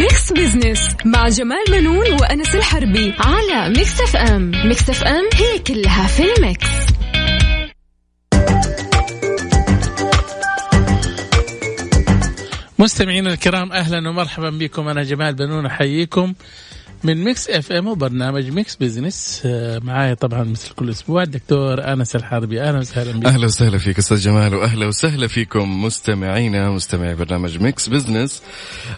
ميكس بزنس مع جمال بنون وأنس الحربي على ميكس اف ام ميكس اف ام هي كلها في الميكس. مستمعينا الكرام أهلا ومرحبا بكم. أنا جمال بنون أحييكم. من ميكس اف ام وبرنامج ميكس بزنس. آه، معايا طبعا مثل كل أسبوع الدكتور أنس الحربي أهلا وسهلا بك. أهلا وسهلا فيك أستاذ جمال واهلا وسهلا فيكم مستمعينا مستمعي برنامج ميكس بزنس.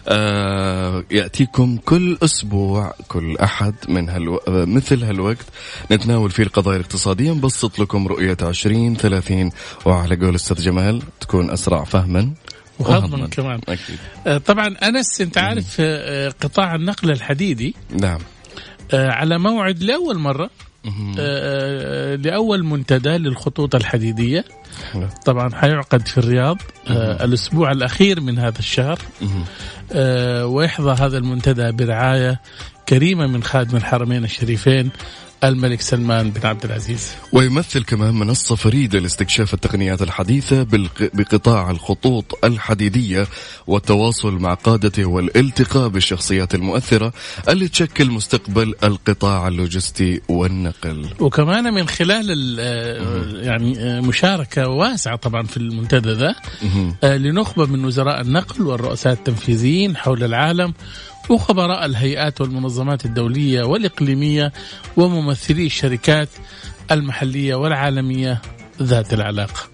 آه يأتيكم كل أسبوع كل أحد من هالو... مثل هالوقت نتناول فيه القضايا الاقتصادية. نبسط لكم رؤية 20 30 وعلى قول أستاذ جمال تكون أسرع فهما. وهضما كمان. أكيد. آه، طبعا أنس أنت عارف آه، آه، قطاع النقل الحديدي نعم. على موعد لأول مرة لأول منتدى للخطوط الحديدية. حلو. طبعا حيعقد في الرياض الأسبوع الأخير من هذا الشهر. ويحظى هذا المنتدى برعاية كريمة من خادم الحرمين الشريفين الملك سلمان بن عبد العزيز. ويمثل كمان منصة فريدة لاستكشاف التقنيات الحديثة بقطاع الخطوط الحديدية والتواصل مع قادته والالتقاء بالشخصيات المؤثرة اللي تشكل مستقبل القطاع اللوجستي والنقل. وكمان من خلال ال- آه، يعني آه، مشاركة واسعة طبعا في المنتدى ذا. آه، لنخبة من وزراء النقل والرؤساء التنفيذيين حول العالم وخبراء الهيئات والمنظمات الدولية والإقليمية وممثلي الشركات المحلية والعالمية ذات العلاقة.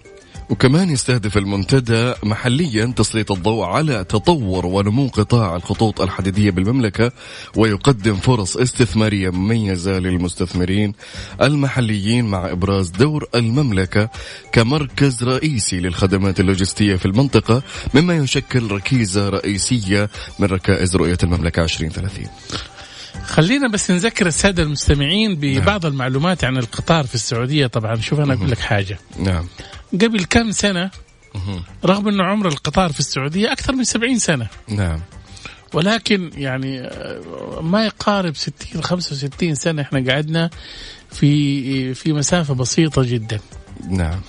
وكمان يستهدف المنتدى محليا تسليط الضوء على تطور ونمو قطاع الخطوط الحديدية بالمملكة ويقدم فرص استثمارية مميزة للمستثمرين المحليين مع إبراز دور المملكة كمركز رئيسي للخدمات اللوجستية في المنطقة مما يشكل ركيزة رئيسية من ركائز رؤية المملكة 2030 خلينا بس نذكر السادة المستمعين ببعض المعلومات عن القطار في السعودية. طبعا شوف أنا أقول لك حاجة. نعم. قبل كم سنة. رغم أنه عمر القطار في السعودية أكثر من 70 سنة. نعم. ولكن يعني آه، ما يقارب 60 65 سنة إحنا قعدنا في في مسافة بسيطة جدا. نعم.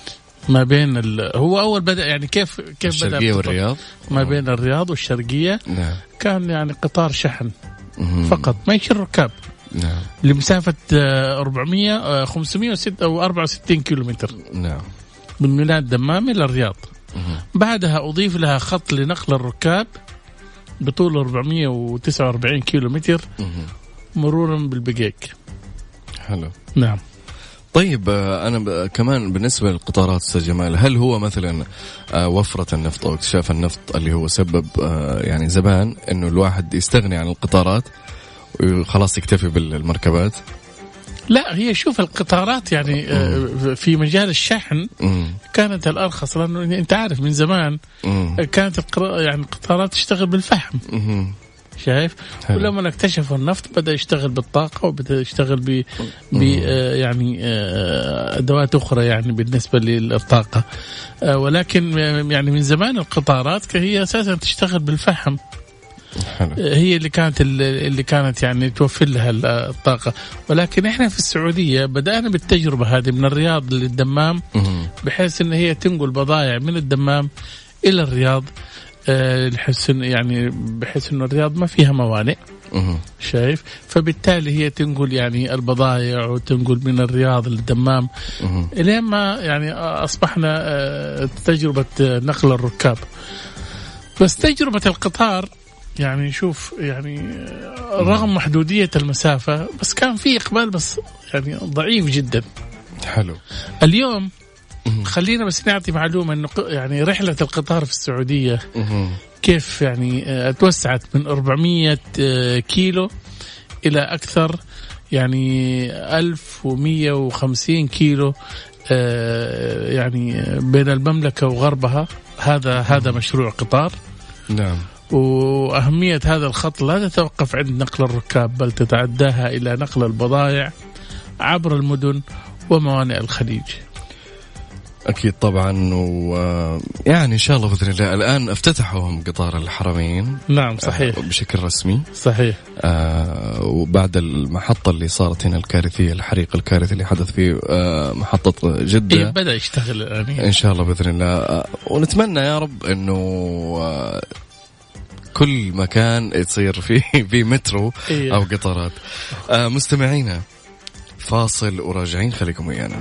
ما بين ال... هو أول بدأ يعني كيف كيف بدأ الشرقية القطار؟ والرياض. ما بين الرياض والشرقية. نعم. كان يعني قطار شحن مهم. فقط ما يشيل ركاب. نعم. لمسافة آه، 400 آه، 506 أو 64 كيلومتر. نعم. من ميناء الدمام إلى الرياض. بعدها أضيف لها خط لنقل الركاب بطول 449 كيلومتر مهم. مرورا بالبقيق. حلو. نعم. طيب آه، أنا كمان بالنسبة للقطارات أستاذ جمال هل هو مثلا آه، وفرة النفط أو اكتشاف النفط اللي هو سبب آه، يعني زمان إنه الواحد يستغني عن القطارات وخلاص يكتفي بالمركبات؟ لا هي شوف القطارات يعني آه، في مجال الشحن مم. كانت الأرخص لأنه أنت عارف من زمان مم. كانت يعني القطارات تشتغل بالفحم. شايف. ولما اكتشفوا النفط بدأ يشتغل بالطاقة وبدأ يشتغل ب آه، يعني آه، أدوات أخرى يعني بالنسبة للطاقة آه، ولكن يعني من زمان القطارات هي أساسا تشتغل بالفحم حلو هي اللي كانت اللي كانت يعني توفر لها الطاقة ولكن إحنا في السعودية بدأنا بالتجربة هذه من الرياض للدمام. بحيث إن هي تنقل بضائع من الدمام إلى الرياض آه، بحيث إن- يعني بحيث إنه الرياض ما فيها موانئ. شايف فبالتالي هي تنقل يعني البضائع وتنقل من الرياض للدمام. إلين ما يعني أصبحنا آه، تجربة آه، نقل الركاب بس تجربة القطار يعني شوف يعني رغم محدودية المسافة بس كان في إقبال بس يعني ضعيف جدا. حلو. اليوم. خلينا بس نعطي معلومة إنه ق- يعني رحلة القطار في السعودية مم. كيف يعني آه، توسعت من 400 آه، كيلو إلى أكثر يعني 1150 كيلو آه، يعني بين المملكة وغربها. هذا هذا مشروع قطار. نعم. وأهمية هذا الخط لا تتوقف عند نقل الركاب بل تتعداها إلى نقل البضائع عبر المدن وموانئ الخليج. أكيد طبعا ويعني إن شاء الله بإذن الله. الآن افتتحوا قطار الحرمين. نعم صحيح. آه، بشكل رسمي. صحيح. آه وبعد المحطة اللي صارت هنا الكارثية الحريق الكارثي اللي حدث في آه محطة إيه جدة بدأ يشتغل الآن. إن شاء الله بإذن الله. آه ونتمنى يا رب إنه آه كل مكان تصير فيه في مترو إيه. أو قطارات آه مستمعينا فاصل وراجعين خليكم ويانا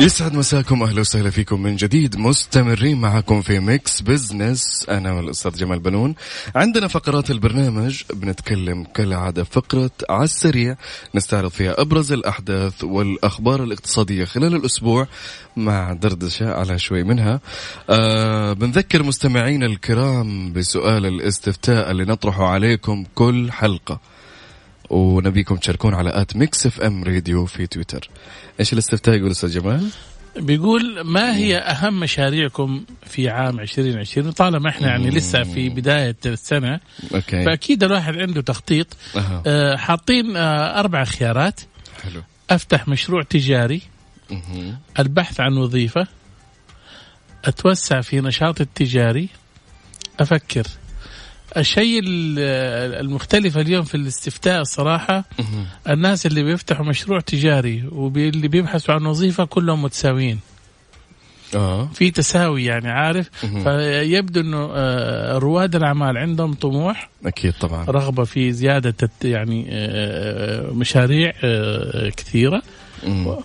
يسعد مساكم أهلا وسهلا فيكم من جديد مستمرين معكم في ميكس بزنس أنا والأستاذ جمال بنون. عندنا فقرات البرنامج بنتكلم كالعادة فقرة على السريع نستعرض فيها أبرز الأحداث والأخبار الاقتصادية خلال الأسبوع مع دردشة على شوي منها. آه بنذكر مستمعينا الكرام بسؤال الاستفتاء اللي نطرحه عليكم كل حلقة. ونبيكم تشاركون على at ميكس إف إم راديو في تويتر. إيش الاستفتاء يقول أستاذ جمال؟ بيقول ما هي أهم مشاريعكم في عام 2020 طالما إحنا يعني لسه في بداية السنة أوكي. فأكيد الواحد عنده تخطيط. أها. آه، حاطين آه، أربع خيارات. حلو. أفتح مشروع تجاري. مهم. البحث عن وظيفة. أتوسع في نشاط التجاري. أفكر الشيء ال- المختلف اليوم في الاستفتاء الصراحه مهم. الناس اللي بيفتحوا مشروع تجاري واللي بيبحثوا عن وظيفة كلهم متساويين آه في تساوي يعني عارف. فيبدو إنه آه، رواد الأعمال عندهم طموح أكيد طبعا رغبة في زيادة يعني آه، مشاريع آه، كثيرة مم.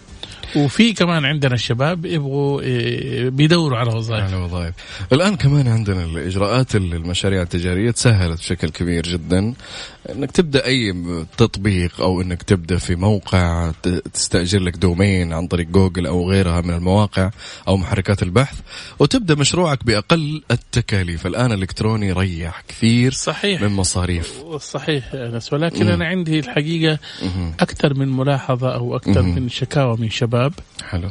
وفي كمان عندنا الشباب يبغوا آه، بيدوروا على وظائف. على وظائف. الآن كمان عندنا الإجراءات المشاريع التجارية تسهلت بشكل كبير جدا. إنك تبدأ أي تطبيق أو إنك تبدأ في موقع تستأجر لك دومين عن طريق جوجل أو غيرها من المواقع أو محركات البحث وتبدأ مشروعك بأقل التكاليف. الآن الإلكتروني ريح كثير صحيح. من مصاريف. صحيح أنس ولكن. أنا عندي الحقيقة. أكثر من ملاحظة أو أكثر. من شكاوى من شباب. حلو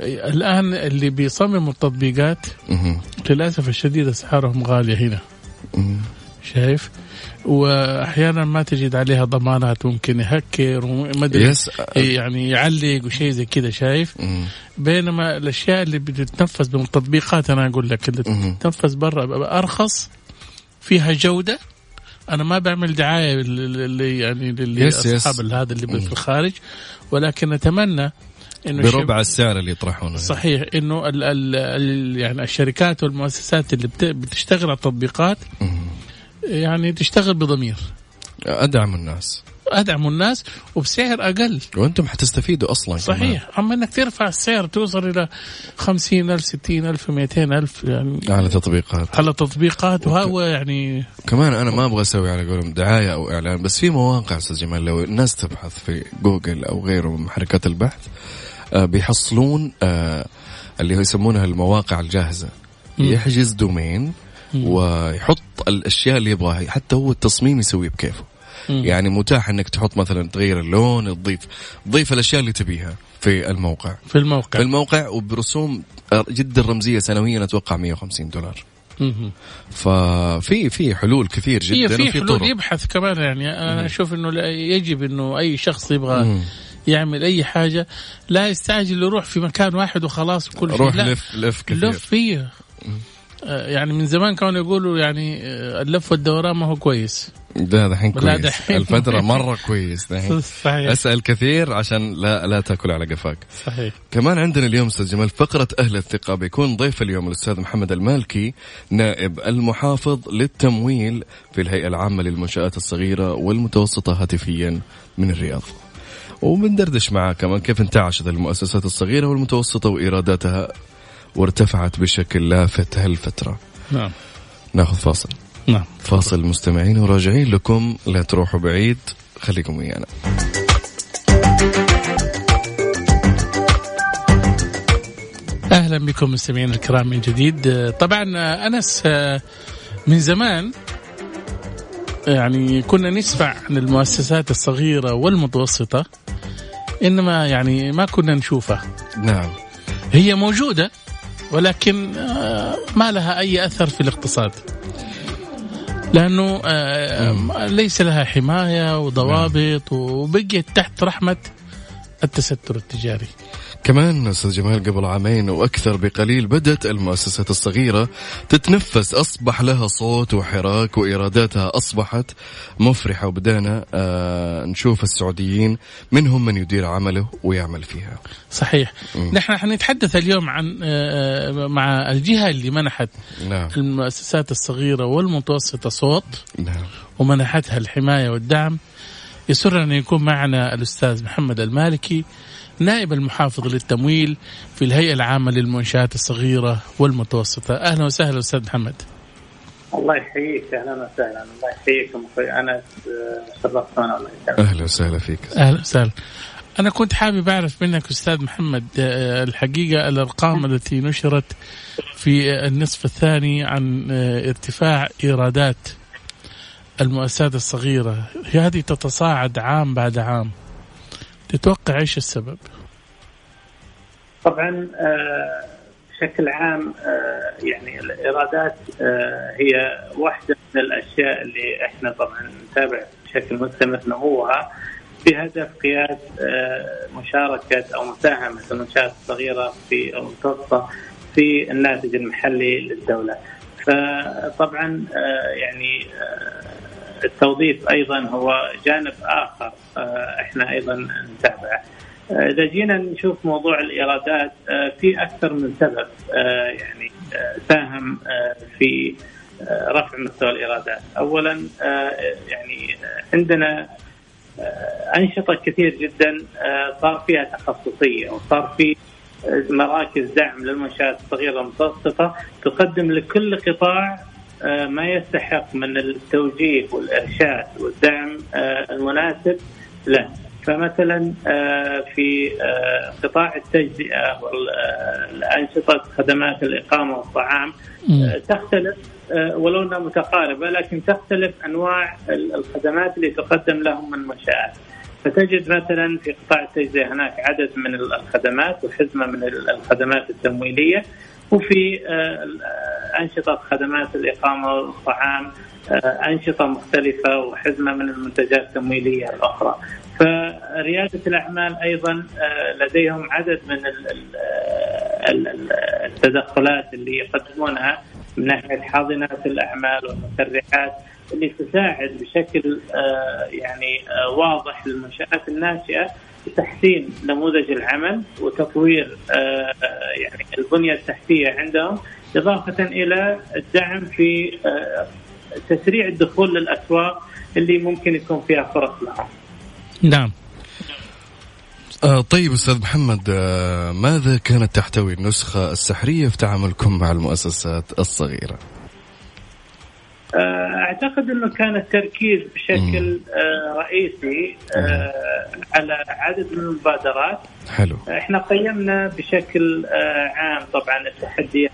الآن اللي بيصمموا التطبيقات. للأسف الشديد أسعارهم غالية هنا. شايف وأحيانا ما تجد عليها ضمانات ممكن يهكر وما أدري يعني يعلق وشيء زي كذا شايف مم. بينما الأشياء اللي بتتنفذ من التطبيقات أنا أقول لك اللي. تنفذ برا أرخص فيها جودة أنا ما بعمل دعاية يعني يس، يس. لاصحاب هذا اللي. في الخارج ولكن أتمنى إنه بربع السعر اللي يطرحونه صحيح إنه ال ال ال يعني الشركات والمؤسسات اللي بت- بتشتغل على التطبيقات. يعني تشتغل بضمير. أدعم الناس. ادعموا الناس وبسعر أقل. وأنتم حتستفيدوا أصلا كمان. صحيح أما إنك ترفع السعر توصل إلى خمسين ألف ستين ألف مئتين ألف يعني على تطبيقات. على تطبيقات وهو يعني كمان أنا ما أبغى أسوي على قولهم دعاية أو إعلان بس في مواقع أستاذ جمال لو الناس تبحث في جوجل أو غيره من محركات البحث بيحصلون آه، اللي هو يسمونها المواقع الجاهزة. يحجز دومين ويحط الأشياء اللي يبغاها حتى هو التصميم يسويه بكيفه. يعني متاح إنك تحط مثلا تغير اللون تضيف تضيف الأشياء اللي تبيها في الموقع. في الموقع. في الموقع وبرسوم جدا رمزيه سنويا أتوقع 150 دولار. ففي في حلول كثير جدا في حلول طرق. يبحث كمان يعني. أنا أشوف إنه يجب إنه أي شخص يبغى. يعمل أي حاجة لا يستعجل يروح في مكان واحد وخلاص وكل شيء. روح لا لف لف كثير. لف فيه. آه، يعني من زمان كانوا يقولوا يعني آه، اللف والدوران ما هو كويس. ده دحين كويس. دحين. الفترة مرة كويس دحين. صحيح. أسأل كثير عشان لا لا تأكل على قفاك. صحيح. كمان عندنا اليوم أستاذ جمال فقرة أهل الثقة بيكون ضيف اليوم الأستاذ محمد المالكي نائب المحافظ للتمويل في الهيئة العامة للمنشآت الصغيرة والمتوسطة هاتفيا من الرياض. وبندردش معاه كمان كيف انتعشت المؤسسات الصغيرة والمتوسطة وإيراداتها وارتفعت بشكل لافت هالفترة؟ نعم. ناخذ فاصل. نعم. فاصل مستمعين وراجعين لكم لا تروحوا بعيد خليكم ويانا. أهلا بكم مستمعينا الكرام من جديد. طبعا أنس آه، من زمان يعني كنا نسمع عن المؤسسات الصغيرة والمتوسطة إنما يعني ما كنا نشوفها. نعم. هي موجودة ولكن آه، ما لها أي أثر في الاقتصاد. لأنه آه، ليس لها حماية وضوابط وبقيت تحت رحمة التستر التجاري. كمان أستاذ جمال قبل عامين وأكثر بقليل بدأت المؤسسات الصغيرة تتنفس أصبح لها صوت وحراك وإيراداتها أصبحت مفرحة وبدأنا آه نشوف السعوديين منهم من يدير عمله ويعمل فيها. صحيح م. نحن حنتحدث اليوم عن آه, آه، مع الجهة اللي منحت نعم. المؤسسات الصغيرة والمتوسطة صوت نعم. ومنحتها الحماية والدعم يسرنا أن يكون معنا الأستاذ محمد المالكي نائب المحافظ للتمويل في الهيئة العامة للمنشآت الصغيرة والمتوسطة. أهلا وسهلا أستاذ محمد. الله يحييك. أهلا وسهلا. الله يحييكم. أخوي أنس شرفتنا الله يسلمك. أهلا وسهلا فيك. أهلا وسهلا. أنا كنت حابب أعرف منك أستاذ محمد آه، الحقيقة الأرقام التي نشرت في النصف الثاني عن آه، ارتفاع إيرادات المؤسسات الصغيرة. هذه تتصاعد عام بعد عام. تتوقع إيش السبب؟ طبعا آه، بشكل عام آه، يعني الإيرادات آه، هي واحدة من الأشياء اللي إحنا طبعا نتابع بشكل مستمر نموها بهدف قياس مشاركة أو مساهمة المنشات الصغيرة في المتوسطه في الناتج المحلي للدولة. فطبعا يعني التوظيف أيضا هو جانب آخر إحنا أيضا نتابعه. آه، إذا جينا نشوف موضوع الإيرادات آه، في أكثر من سبب يعني ساهم في رفع مستوى الإيرادات. اولا يعني عندنا أنشطة كثير جدا صار فيها تخصصية وصار في مراكز دعم للمنشآت الصغيرة والمتوسطة تقدم لكل قطاع آه، ما يستحق من التوجيه والإرشاد والدعم آه، المناسب له فمثلا آه، في قطاع التجزئة والأنشطة خدمات الإقامة والطعام تختلف ولو إنها متقاربة لكن تختلف أنواع الخدمات اللي تقدم لهم من منشات. فتجد مثلا في قطاع التجزئة هناك عدد من الخدمات وحزمة من الخدمات التمويلية وفي آه، أنشطة خدمات الإقامة والطعام آه، أنشطة مختلفة وحزمة من المنتجات التمويلية الأخرى. فريادة الأعمال أيضا آه، لديهم عدد من التدخلات اللي يقدمونها من ناحية حاضنات الأعمال والمسرعات اللي تساعد بشكل يعني واضح للمنشآت الناشئة تحسين نموذج العمل وتطوير آه، يعني البنية التحتية عندهم إضافة إلى الدعم في آه، تسريع الدخول للأسواق اللي ممكن يكون فيها فرص لهم. نعم. آه طيب أستاذ محمد آه ماذا كانت تحتوي النسخة السحرية في تعاملكم مع المؤسسات الصغيرة؟ آه، أعتقد إنه كان التركيز بشكل آه، رئيسي آه، على عدد من المبادرات حلو إحنا قيمنا بشكل عام طبعا التحديات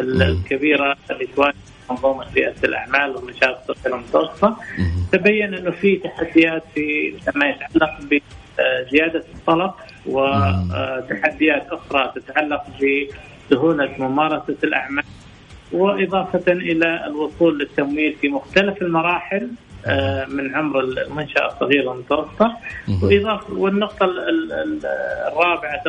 الكبيرة اللي تواجه منظومه رئاسه الأعمال والمنشات الصغيره المتوسطة. تبين إنه في تحديات في ما يتعلق بزيادة الطلب وتحديات أخرى تتعلق بسهوله ممارسة الأعمال وإضافة إلى الوصول للتمويل في مختلف المراحل آه، من عمر المنشأة الصغيرة والمتوسطة وإضافة والنقطة الرابعة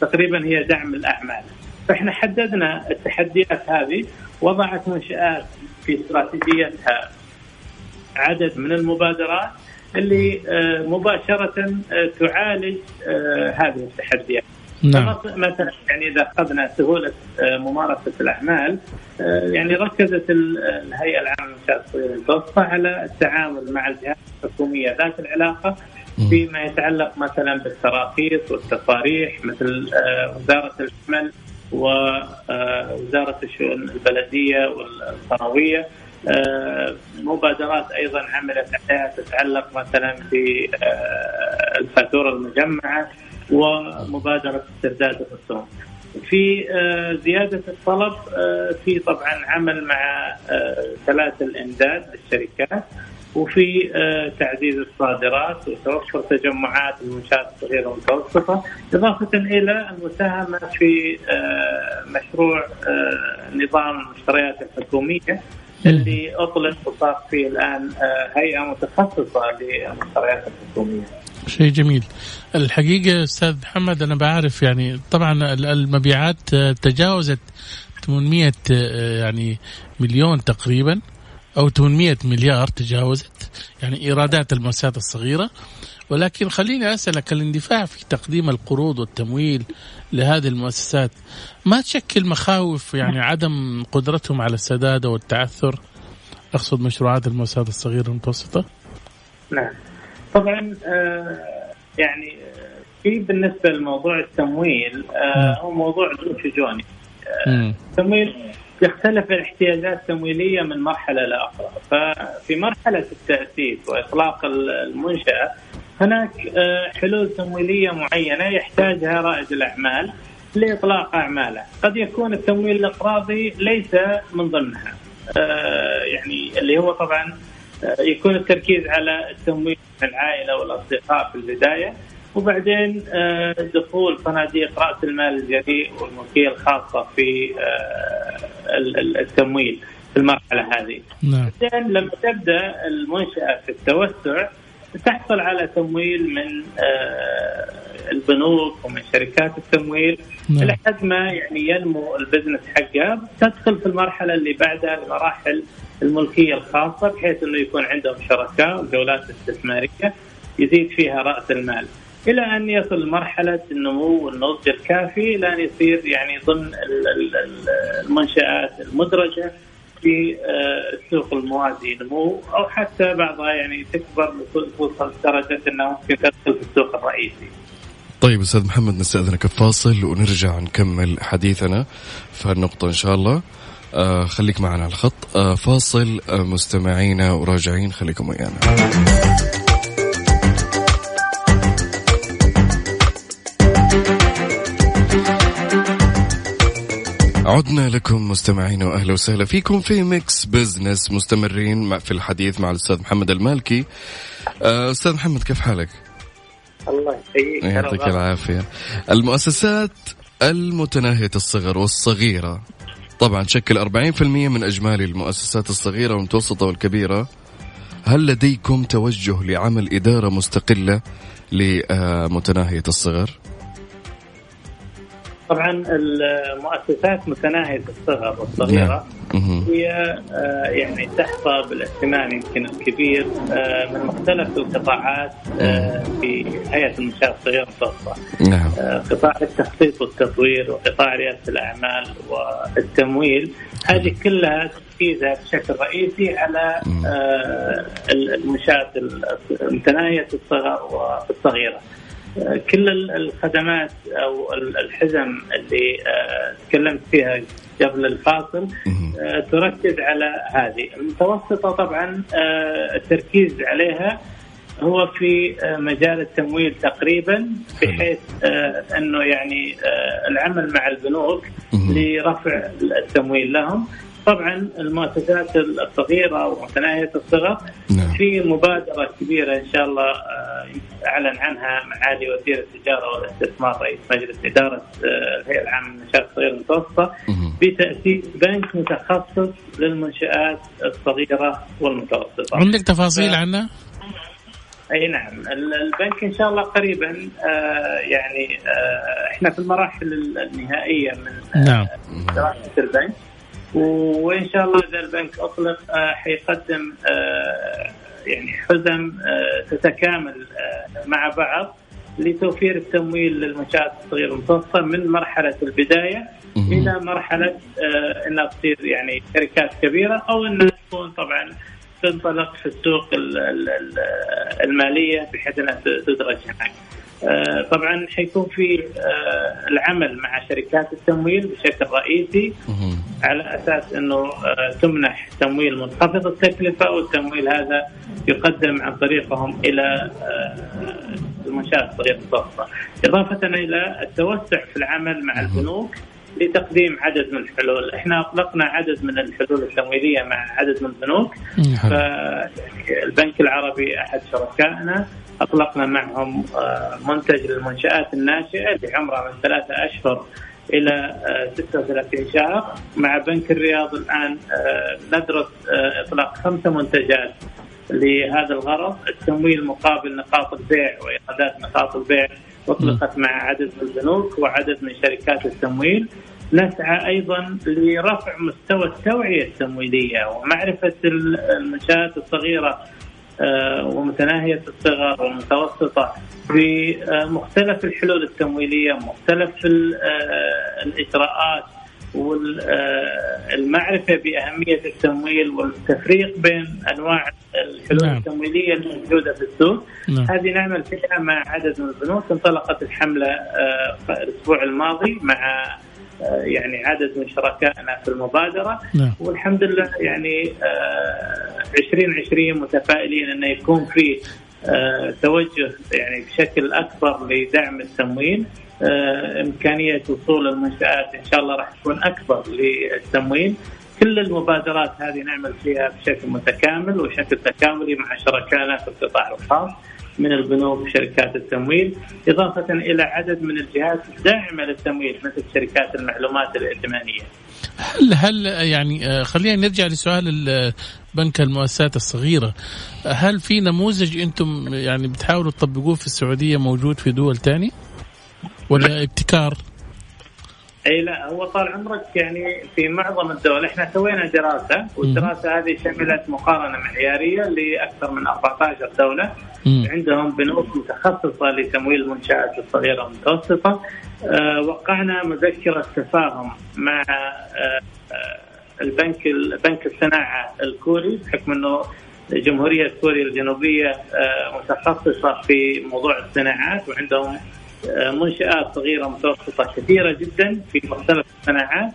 تقريبا هي دعم الأعمال. فإحنا حددنا التحديات هذه وضعت منشآت في استراتيجيتها عدد من المبادرات اللي آه، مباشرة آه، تعالج هذه التحديات نعم. مثلا يعني إذا أخذنا سهولة آه، ممارسة الأعمال آه، يعني ركزت الهيئة العامة للمنشات الصغيره على التعامل مع الجهات الحكومية ذات العلاقة فيما يتعلق مثلا بالتراخيص والتصاريح مثل آه، وزارة العمل ووزارة الشؤون البلدية والقرويه مبادرات أيضا عملت عليها تتعلق مثلا بالفاتوره المجمعة ومبادرة استرداد الرسوم. في آه، زيادة الطلب آه، في طبعا عمل مع آه، ثلاث الإمداد للشركات وفي تعزيز الصادرات وتوفر تجمعات المنشآت الصغيرة والمتوسطة إضافة إلى المساهمة في مشروع نظام المشتريات الحكومية اللي أطلق وصار فيه الآن آه، هيئة متخصصة للمشتريات الحكومية. شيء جميل. الحقيقة أستاذ محمد أنا بعرف يعني طبعا المبيعات تجاوزت 800 يعني مليون تقريبا. أو 800 مليار تجاوزت يعني إيرادات المؤسسات الصغيرة. ولكن خليني أسألك الاندفاع في تقديم القروض والتمويل لهذه المؤسسات ما تشكل مخاوف يعني عدم قدرتهم على السداد والتعثر؟ أقصد مشروعات المؤسسات الصغيرة والمتوسطة نعم. طبعا آه يعني في بالنسبة لموضوع التمويل آه هو موضوع ذو شجوني آه التمويل تختلف الاحتياجات التمويلية من مرحلة لاخرى، ففي مرحلة التأسيس وإطلاق المنشأة هناك آه، حلول تمويلية معينة يحتاجها رائد الأعمال لإطلاق أعماله، قد يكون التمويل الاقراضي ليس من ضمنها. آه، يعني اللي هو طبعا آه، يكون التركيز على التمويل العائلة والأصدقاء في البداية. وبعدين دخول صناديق رأس المال الجريء والملكيه الخاصه في التمويل في المرحلة هذه. نعم. بعدين لما تبدأ المنشأة في التوسع تحصل على تمويل من آه، البنوك ومن شركات التمويل نعم. لحد ما يعني ينمو البزنس حقها تدخل في المرحلة اللي بعدها المراحل الملكية الخاصة بحيث إنه يكون عندهم شركاء وجولات استثمارية يزيد فيها رأس المال إلى أن يصل لمرحله النمو والنضج الكافي إلى ان يصير يعني ضمن المنشآت المدرجة في آه، السوق الموازي نمو أو حتى بعضها يعني تكبر توصل لدرجه انها ممكن تدخل في السوق الرئيسي. طيب أستاذ محمد نستاذنك فاصل ونرجع نكمل حديثنا في هالنقطة إن شاء الله. آه خليك معنا على الخط آه فاصل آه مستمعينا وراجعين خليكم ويانا. عدنا لكم مستمعين وأهلا وسهلا فيكم في ميكس بزنس مستمرين في الحديث مع الأستاذ محمد المالكي. آه، أستاذ محمد كيف حالك؟ الله يحييك. يعطيك العافية. المؤسسات المتناهية الصغر والصغيرة. طبعا تشكل 40% من أجمالي المؤسسات الصغيرة والمتوسطة والكبيرة. هل لديكم توجه لعمل إدارة مستقلة لمتناهية الصغر؟ طبعا المؤسسات متناهية الصغر والصغيرة نعم. هي آه، يعني تحظى بالاهتمام يمكن الكبير آه، من مختلف القطاعات آه، في هيئة المنشآت الصغيرة والمتوسطه. نعم. قطاع التخطيط والتطوير وقطاع ريادة الأعمال والتمويل هذه كلها تركيزها بشكل رئيسي على المنشآت المتناهية الصغر والصغيرة. كل الخدمات أو الحزم اللي آه، تكلمت فيها قبل الفاصل آه، تركز على هذه. المتوسطة طبعا آه، التركيز عليها هو في مجال التمويل تقريبا بحيث أنه يعني العمل مع البنوك لرفع التمويل لهم. طبعا المؤسسات الصغيرة ومتناهية الصغر نعم. في مبادرة كبيرة إن شاء الله أعلن عنها معالي وزير التجارة والاستثمار رئيس مجلس إدارة آه، الهيئة العامة للمنشات الصغيرة والمتوسطه بتأسيس بنك متخصص للمنشآت الصغيرة والمتوسطة. عندك تفاصيل ف... عنه؟ أي نعم البنك إن شاء الله قريبا آه يعني آه إحنا في المراحل النهائية من نعم. دراسة البنك وإن شاء الله إذا البنك أطلق آه، حيقدم آه، يعني حزم آه، تتكامل مع بعض لتوفير التمويل للمنشآت الصغيرة والمتوسطه من مرحلة البداية إلى مرحلة إنها تصير يعني شركات كبيرة أو إنها تكون طبعا تنطلق في السوق المالية بحيث إنها تدرج هناك. آه، طبعا حيكون في آه، العمل مع شركات التمويل بشكل رئيسي على أساس إنه آه، تمنح تمويل منخفض التكلفة والتمويل هذا يقدم عن طريقهم إلى المنشات الصغيره المتوسطه، إضافة إلى التوسع في العمل مع البنوك لتقديم عدد من الحلول، إحنا أطلقنا عدد من الحلول التمويلية مع عدد من البنوك. فالبنك العربي أحد شركائنا. أطلقنا معهم آه، منتج للمنشآت الناشئة اللي عمرها من ثلاثة أشهر إلى 36 شهر. مع بنك الرياض الآن ندرس إطلاق خمسة منتجات لهذا الغرض. التمويل مقابل نقاط البيع وايرادات نقاط البيع أطلقت مع عدد من البنوك وعدد من شركات التمويل. نسعى أيضا لرفع مستوى التوعية التمويلية ومعرفة المنشآت الصغيرة آه، ومتناهية الصغر والمتوسطة في آه، مختلف الحلول التمويلية مختلف آه، الإجراءات والمعرفه بأهمية التمويل والتفريق بين أنواع الحلول نعم. التمويلية الموجودة في السوق نعم. هذه نعمل فيها مع عدد من البنوك انطلقت الحملة الأسبوع الماضي مع يعني عدد من شركائنا في المبادرة. نعم. والحمد لله يعني 2020 آه، متفائلين إنه يكون في آه، توجه يعني بشكل أكبر لدعم التموين. آه، إمكانية وصول المنشآت إن شاء الله راح تكون أكبر للتموين. كل المبادرات هذه نعمل فيها بشكل متكامل وشكل تكاملي مع شركائنا في القطاع الخاص. من البنوك وشركات التمويل إضافة إلى عدد من الجهات الداعمة للتمويل مثل شركات المعلومات الائتمانية. هل هل يعني آه، خلينا نرجع لسؤال بنك المؤسسات الصغيرة. هل في نموذج أنتم يعني بتحاولوا تطبقوه في السعودية موجود في دول تانية؟ ولا ابتكار؟ إي لا هو طال عمرك يعني في معظم الدول إحنا سوينا دراسة والدراسة هذه شملت مقارنة معيارية لأكثر من 14 دولة. مم. عندهم بنوك متخصصة لتمويل المنشآت الصغيرة والمتوسطة. أه وقعنا مذكرة تفاهم مع أه البنك بنك الصناعة الكوري بحكم إنه جمهورية كوريا الجنوبية متخصصة في موضوع الصناعات وعندهم منشآت صغيرة متوسطة كثيرة جدا في مختلف الصناعات.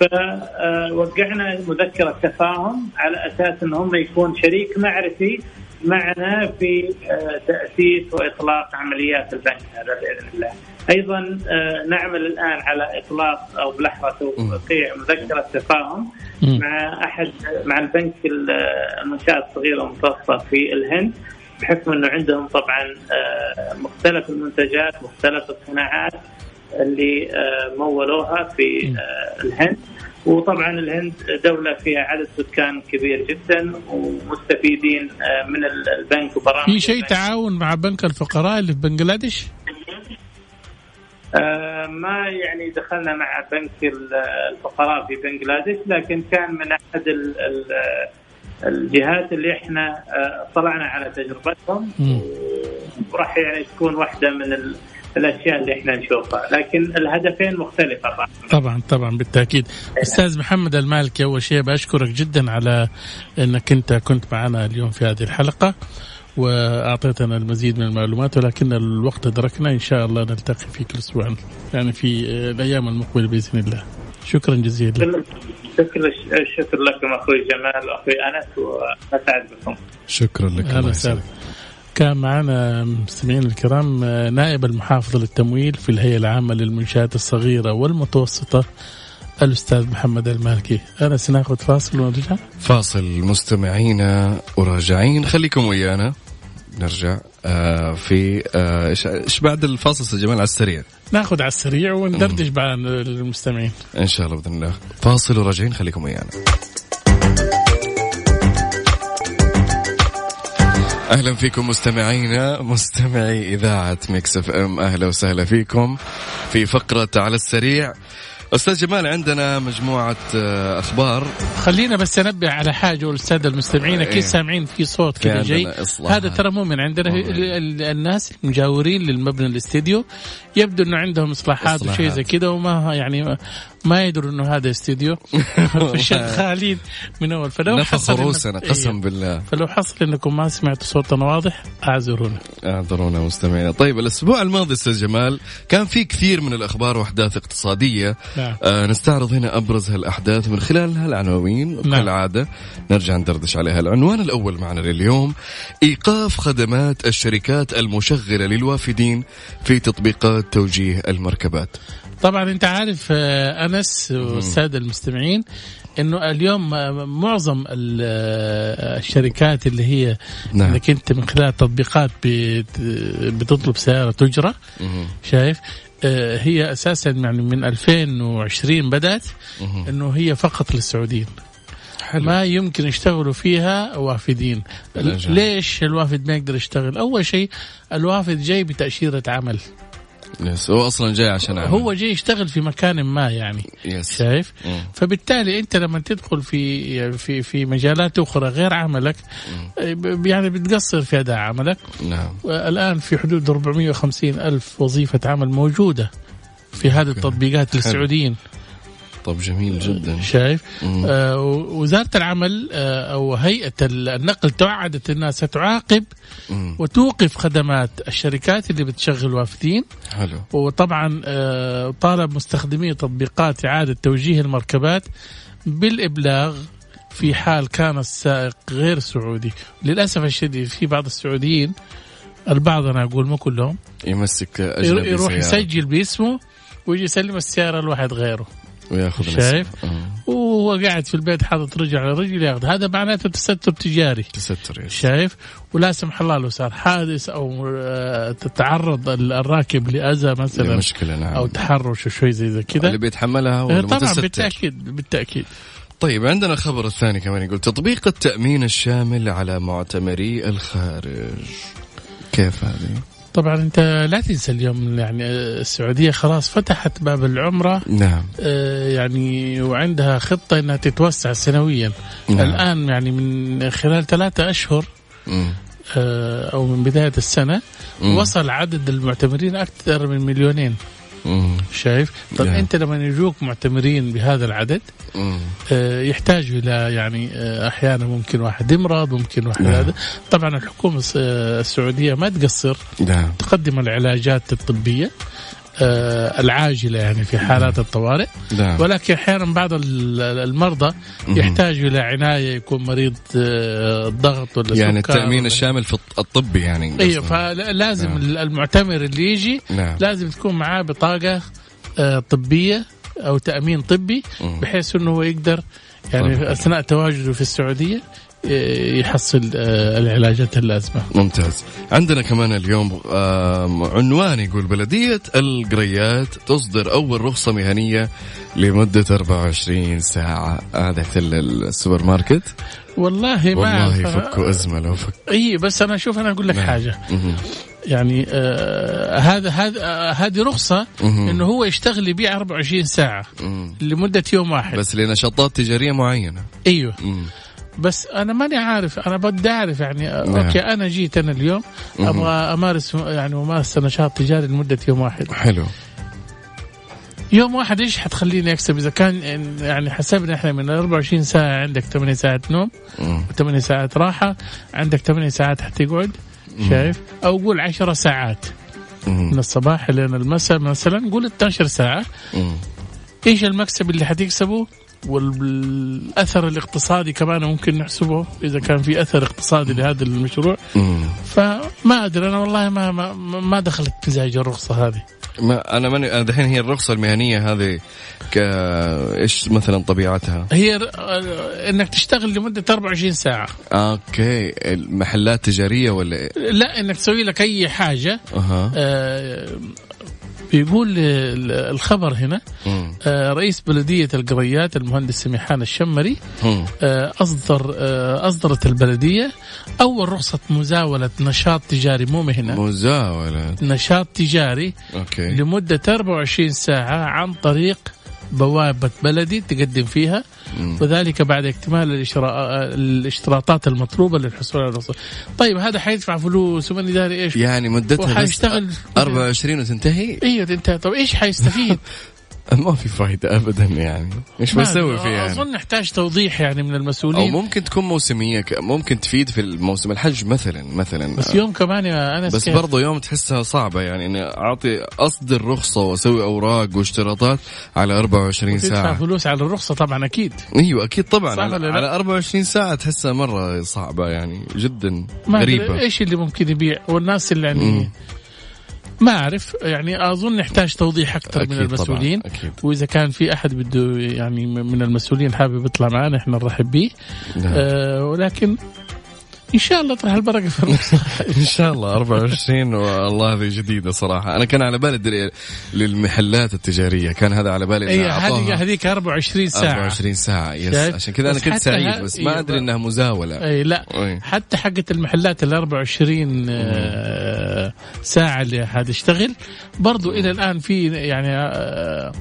فوقعنا مذكرة تفاهم على أساس أن هم يكون شريك معرفي معنا في آه، تأسيس وإطلاق عمليات البنك هذا بإذن الله. أيضا آه، نعمل الآن على إطلاق أو بلحظة توقيع مذكرة تفاهم مع أحد مع البنك المنشآت الصغيرة والمتوسطة في الهند. بحكم أنه عندهم طبعا آه، مختلف المنتجات مختلف الصناعات اللي آه، مولوها في آه، الهند. وطبعا الهند دولة فيها عدد سكان كبير جدا ومستفيدين من البنك وبرامج في شيء تعاون مع بنك الفقراء اللي في بنجلاديش؟ ما يعني دخلنا مع بنك الفقراء في بنجلاديش لكن كان من أحد الجهات اللي إحنا آه، طلعنا على تجربتهم. وراح يعني تكون واحدة من الأشياء اللي إحنا نشوفها. لكن الهدفين مختلفة طبعا. طبعا طبعا بالتأكيد. أستاذ محمد المالكي أول شيء بشكرك جدا على إنك أنت كنت معنا اليوم في هذه الحلقة وأعطيتنا المزيد من المعلومات ولكن الوقت أدركنا. إن شاء الله نلتقي فيك الأسبوع يعني في الأيام المقبلة بإذن الله. شكرا جزيلا. شكرا الشكر لكم أخوي جمال وأخوي أنس وأسعد بكم. شكرا لك أهلا وسهلا. كان معنا مستمعين الكرام نائب المحافظ للتمويل في الهيئة العامة للمنشآت الصغيرة والمتوسطة الأستاذ محمد المالكي. أنا سناخذ فاصل ونرجع. فاصل مستمعينا وراجعين. خليكم ويانا. نرجع آه في آه، إيش بعد الفاصل أستاذ جمال على السريع. ناخذ على السريع وندردش مع المستمعين. إن شاء الله بإذن الله. فاصل وراجعين خليكم ويانا. أهلا فيكم مستمعينا مستمعي إذاعة ميكس إف إم. أهلا وسهلا فيكم في فقرة على السريع. أستاذ جمال عندنا مجموعة آه، أخبار. خلينا بس أنبه على حاجة والساده المستمعين أكيد إيه. سامعين في صوت كذا جاي هذا ترى مو من عندنا الناس المجاورين للمبنى الاستديو. يبدو إنه عندهم إصلاحات, إصلاحات. وشيء زي كذا وما يعني ما يدروا إنه هذا استديو. شغالين من أول. فلو نفخ رؤوسنا قسم إيه. بالله. فلو حصل إنكم ما سمعتوا صوتنا واضح أعذرونا. أعذرونا مستمعينا. طيب الأسبوع الماضي أستاذ جمال كان في كثير من الأخبار وأحداث اقتصادية. نعم. آه نستعرض هنا أبرز هالأحداث من خلال هالعناوين. نعم. كالعادة نرجع ندردش عليها. العنوان الأول معنا لليوم إيقاف خدمات الشركات المشغلة للوافدين في تطبيقات توجيه المركبات. طبعا أنت عارف آه، أنس والسادة المستمعين إنه اليوم آه، معظم آه، الشركات اللي هي نعم. إنك أنت من خلال تطبيقات بت- بتطلب سيارة تجرى. شايف هي أساسا يعني من 2020 بدأت. إنه هي فقط للسعوديين حلو ما يمكن يشتغلوا فيها وافدين. ليش الوافد ما يقدر يشتغل أول شيء الوافد جاي بتأشيرة عمل يس هو أصلا جاي عشان عمل. هو جاي يشتغل في مكان ما يعني. يس شايف؟ مم. فبالتالي أنت لما تدخل في في في مجالات أخرى غير عملك ب- يعني بتقصر في أداء عملك. نعم. الآن في حدود 450 ألف وظيفة عمل موجودة في هذه التطبيقات للسعوديين طب جميل جدا. شايف. آه وزارة العمل آه أو هيئة النقل توعدت إنها ستعاقب مم. وتوقف خدمات الشركات اللي بتشغل وافدين حلو. وطبعا آه، طالب مستخدمي تطبيقات إعادة توجيه المركبات بالإبلاغ في حال كان السائق غير سعودي. للأسف الشديد في بعض السعوديين البعض أنا أقول مو كلهم يمسك أجنبي يروح سيارة. يسجل باسمه ويجي يسلم السيارة لواحد غيره. وياخذ شايف؟ آه. وهو قاعد في البيت حاطط رجل على رجل ياخذ. هذا معناته تستر تجاري. تستر يس. شايف؟ ولا سمح الله لو صار حادث أو آه، تتعرض الراكب لأذى مثلا مشكلة نعم. أو تحرش وشوي زي ذا كذا. اللي بيتحملها هو آه، طبعا. بالتأكيد بالتأكيد. طيب عندنا الخبر الثاني كمان يقول تطبيق التأمين الشامل على معتمري الخارج. كيف هذه؟ طبعا أنت لا تنسى اليوم يعني آه، السعودية خلاص فتحت باب العمرة نعم آه، يعني وعندها خطة إنها تتوسع سنويا نعم. الآن يعني من خلال ثلاثة أشهر مم. آه، أو من بداية السنة مم. وصل عدد المعتمرين أكثر من مليونين. شايف طب نعم. أنت لما يجوك معتمرين بهذا العدد. آه، يحتاجوا إلى يعني آه، أحيانا ممكن واحد يمرض ممكن واحد نعم. هذا طبعا الحكومة آه، السعودية ما تقصر نعم تقدم العلاجات الطبية العاجلة يعني في حالات الطوارئ نعم ولكن أحيانا بعض ال- المرضى مهم. يحتاجوا إلى عناية يكون مريض آه، الضغط ولا يعني ولا- الشامل في الط- الطبي يعني أيوه. فلازم نعم. المعتمر اللي يجي نعم لازم تكون معاه بطاقة آه، طبية أو تأمين طبي. بحيث إنه هو يقدر يعني طيب. أثناء تواجده في السعودية آه، يحصل آه، العلاجات اللازمه. ممتاز عندنا كمان اليوم عنوان يقول بلدية القريات تصدر أول رخصة مهنية لمدة 24 ساعة هذا احتل السوبر ماركت والله ما والله أعرف. فكوا أزمة لو فك إي بس أنا شوف أنا أقول لك نعم. حاجة. يعني آه هذا هذا آه هذه رخصة. إنه هو يشتغل يبيع 24 ساعة مم. لمدة يوم واحد بس لنشاطات تجارية معينة إيوه مم. بس أنا ماني عارف أنا بدي أعرف يعني نعم. أوكي أنا جيت أنا اليوم. أبغى أمارس يعني ممارسة نشاط تجاري لمدة يوم واحد حلو يوم واحد إيش حتخليني أكسب إذا كان يعني حسبنا إحنا من 24 ساعة عندك 8 ساعات نوم مم. و8 ساعات راحة عندك 8 ساعات حتقعد شايف أو قول 10 ساعات من. الصباح لين المساء مثلا قول 12 ساعة. إيش المكسب اللي حتكسبه والأثر الاقتصادي كمان ممكن نحسبه إذا كان في أثر اقتصادي لهذا المشروع. فما أدري أنا والله ما ما, ما دخلت مزاج الرخصة هذه ما أنا ماني أنا دحين هي الرخصة المهنية هذه ك إيش مثلا طبيعتها؟ هي إنك تشتغل لمدة 24 ساعة أوكي المحلات تجارية ولا إيه؟ لا إنك تسوي لك أي حاجة أها آه، بيقول ال- الخبر هنا. آه، رئيس بلدية القريات المهندس سميحان الشمري. آه، أصدر آه، أصدرت البلدية أول رخصة مزاولة نشاط تجاري مو مهنة مزاولة نشاط تجاري أوكي لمدة 24 ساعة عن طريق بوابة بلدي تقدم فيها مم. وذلك بعد اكتمال الإشراء- الاشتراطات المطلوبة للحصول على الرخصه. طيب هذا حيدفع فلوس وماني داري إيش يعني مدتها وحيشتغل 24 وتنتهي أيوه انت طب إيش حيستفيد؟ ما في فايدة ابدا يعني إيش ما بسوي. فيها يعني؟ أظن نحتاج توضيح يعني من أو المسؤولين ممكن تكون موسمية ممكن تفيد في الموسم الحج مثلا مثلا بس يوم كمان يا أنس بس كيف؟ برضو يوم تحسها صعبة يعني إني أعطي أصدر رخصة وأسوي أوراق واشتراطات على 24 تدفع ساعة فلوس على الرخصة طبعا أكيد أيوه أكيد طبعا على؟ على 24 ساعة تحسها مرة صعبة يعني جدا غريبة إيش اللي ممكن يبيع والناس اللي يعني. ما أعرف يعني أظن نحتاج توضيح أكثر من المسؤولين طبعاً، أكيد. وإذا كان في أحد بده يعني من المسؤولين حابب يطلع معنا إحنا نرحب به. نعم. آه ولكن إن شاء الله تروح البركه في إن شاء الله 24 والله هذه جديدة صراحة. أنا كان على بالي للمحلات التجارية. كان هذا على بالي اي أعطوها. هذيك 24 ساعة. 24 ساعة يس؟ عشان كذا أنا كنت سعيد بس ما إيه، أدري إنها مزاولة. اي لا. أي. حتى حقة المحلات ال 24 آه، ساعة اللي حتشتغل برضو إلى الآن في يعني آه،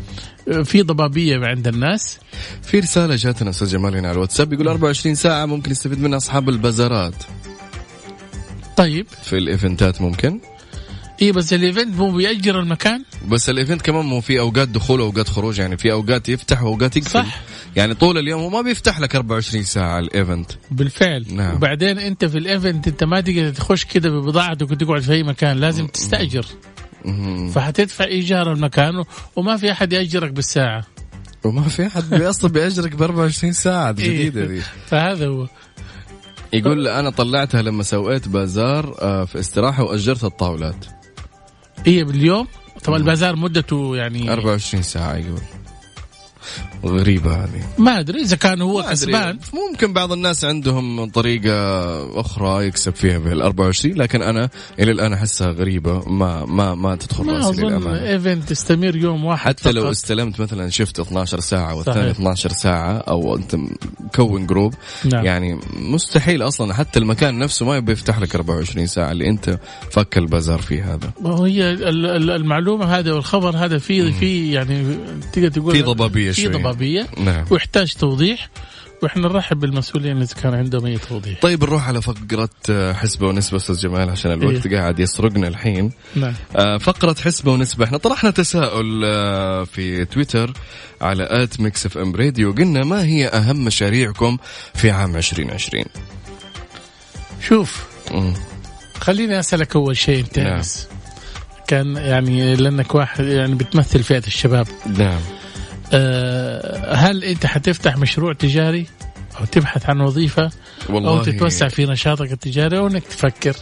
في ضبابية عند الناس. في رسالة جاتنا أستاذ جمال هنا على الواتساب يقول 24 ساعة ممكن يستفيد منها أصحاب البازارات. طيب. في ال event ات ممكن؟ اي بس ال event مو بيأجر المكان؟ بس ال event كمان مو في أوقات دخول واوقات خروج يعني في أوقات يفتح وأوقات يقفل. صح. يعني طول اليوم هو ما بيفتح لك 24 ساعة ال event بالفعل. نعم. وبعدين أنت في ال event أنت ما تقدر تخش كده ببضاعتك وتقعد في أي مكان لازم تستأجر. مهم. فحتدفع إيجار المكان وما في أحد يأجرك بالساعة. وما في أحد أصلا بيأجرك ب 24 ساعة دي. جديدة دي. فهذا هو. يقول أنا طلعتها لما سويت بازار آه، في استراحة وأجرت الطاولات. هي باليوم؟ طبعا البازار مدته يعني 24 ساعة يقول. غريبة هذه ما أدري إذا كان هو أدري. كسبان ممكن بعض الناس عندهم طريقة أخرى يكسب فيها بال 24 لكن أنا إلى الآن أحسها غريبة ما ما ما تدخل ما أظن للأمانة event تستمر يوم واحد حتى لو فقط. استلمت مثلا شفت 12 ساعة والثاني صحيح. 12 ساعة أو أنت مكون group نعم. يعني مستحيل أصلا حتى المكان نفسه ما يبي يفتح لك 24 ساعة اللي أنت فك البازار فيه هذا وهي ال- ال- المعلومة هذا والخبر هذا في في يعني تقدر تقول في ضبابية في شوي. ضبابيه نعم. ويحتاج توضيح وإحنا نرحب بالمسؤولين اذا كان عندهم أي توضيح. طيب نروح على فقرة آه، حسبة ونسبة أستاذ جمال عشان الوقت إيه. قاعد يسرقنا الحين. نعم. آه، فقرة حسبة ونسبة. إحنا طرحنا تساؤل آه، في تويتر على at ميكس إف إم راديو. قلنا ما هي أهم مشاريعكم في عام 2020 شوف مم. خليني أسألك أول شيء أنت نعم. كان يعني لأنك واحد يعني بتمثل فئة الشباب. نعم. هل انت حتفتح مشروع تجاري أو تبحث عن وظيفة والله أو تتوسع في نشاطك التجاري أو انك تفكر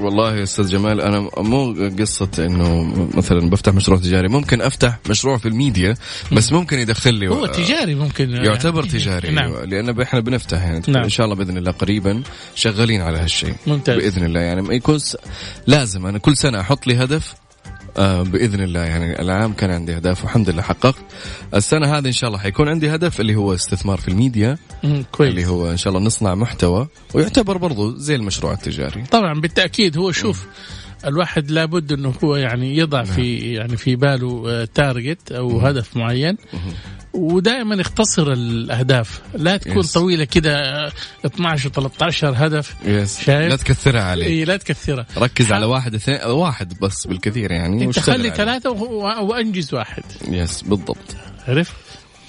والله يا أستاذ جمال أنا مو قصة إنه مثلا بفتح مشروع تجاري ممكن أفتح مشروع في الميديا بس ممكن يدخل لي هو تجاري ممكن يعتبر يعني- تجاري نعم لأن إحنا بنفتح يعني نعم. إن شاء الله بإذن الله قريبا شغالين على هالشيء ممتاز. بإذن الله يعني يكون. لازم أنا كل سنة أحط لي هدف آه بإذن الله. يعني العام كان عندي أهداف والحمد لله حققت. السنة هذه إن شاء الله حيكون عندي هدف اللي هو استثمار في الميديا. مم، كويس. اللي هو إن شاء الله نصنع محتوى ويعتبر برضو زي المشروع التجاري. طبعا بالتأكيد. هو شوف الواحد لابد إنه هو يعني يضع في يعني في باله target أو هدف معين. ودائما يختصر الأهداف. لا تكون Yes. طويلة كده آه، 12 و13 هدف. يس شايف؟ لا تكثرها عليه اي لا تكثرها. ركز على واحد اثنين واحد بس بالكثير يعني أنت خلي. ثلاثة وأنجز واحد. يس بالضبط. عرفت؟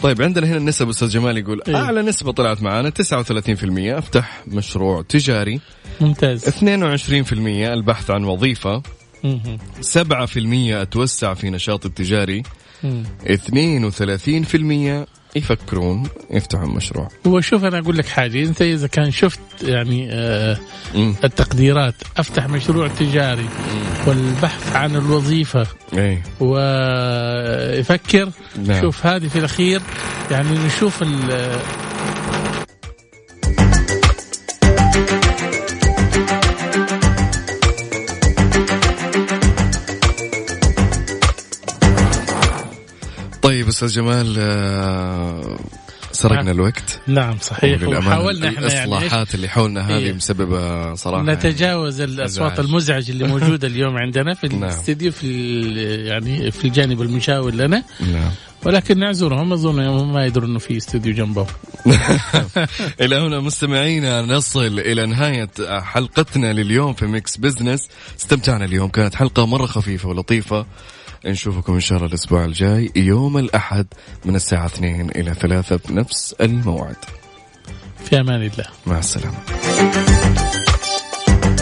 طيب عندنا هنا النسب أستاذ جمال يقول إيه. أعلى نسبة طلعت معانا 39% أفتح مشروع تجاري ممتاز 22% البحث عن وظيفة مهم. 7% أتوسع في نشاطي التجاري مم. 32% يفكرون يفتحون مشروع. هو شوف أنا أقول لك حاجة أنت إذا كان شفت يعني آه التقديرات أفتح مشروع تجاري والبحث عن الوظيفة إيه. ويفكر نعم. شوف هذه في الأخير يعني نشوف أستاذ جمال آه، سرقنا نعم. الوقت نعم صحيح وحاولنا إحنا يعني؟ الإصلاحات اللي حولنا هذه إيه. مسببة صراحة نتجاوز الأصوات. المزعجة اللي موجودة اليوم عندنا في نعم. الاستديو في يعني في الجانب المشاور لنا نعم ولكن نعذرهم أظن هم ما يدروا إنه في استديو جنبهم إلى هنا مستمعينا نصل إلى نهاية حلقتنا لليوم في Mix Business استمتعنا اليوم كانت حلقة مرة خفيفة ولطيفة نشوفكم إن شاء الله الأسبوع الجاي يوم الأحد من الساعة 2 إلى 3 بنفس الموعد. في أمان الله. مع السلامة.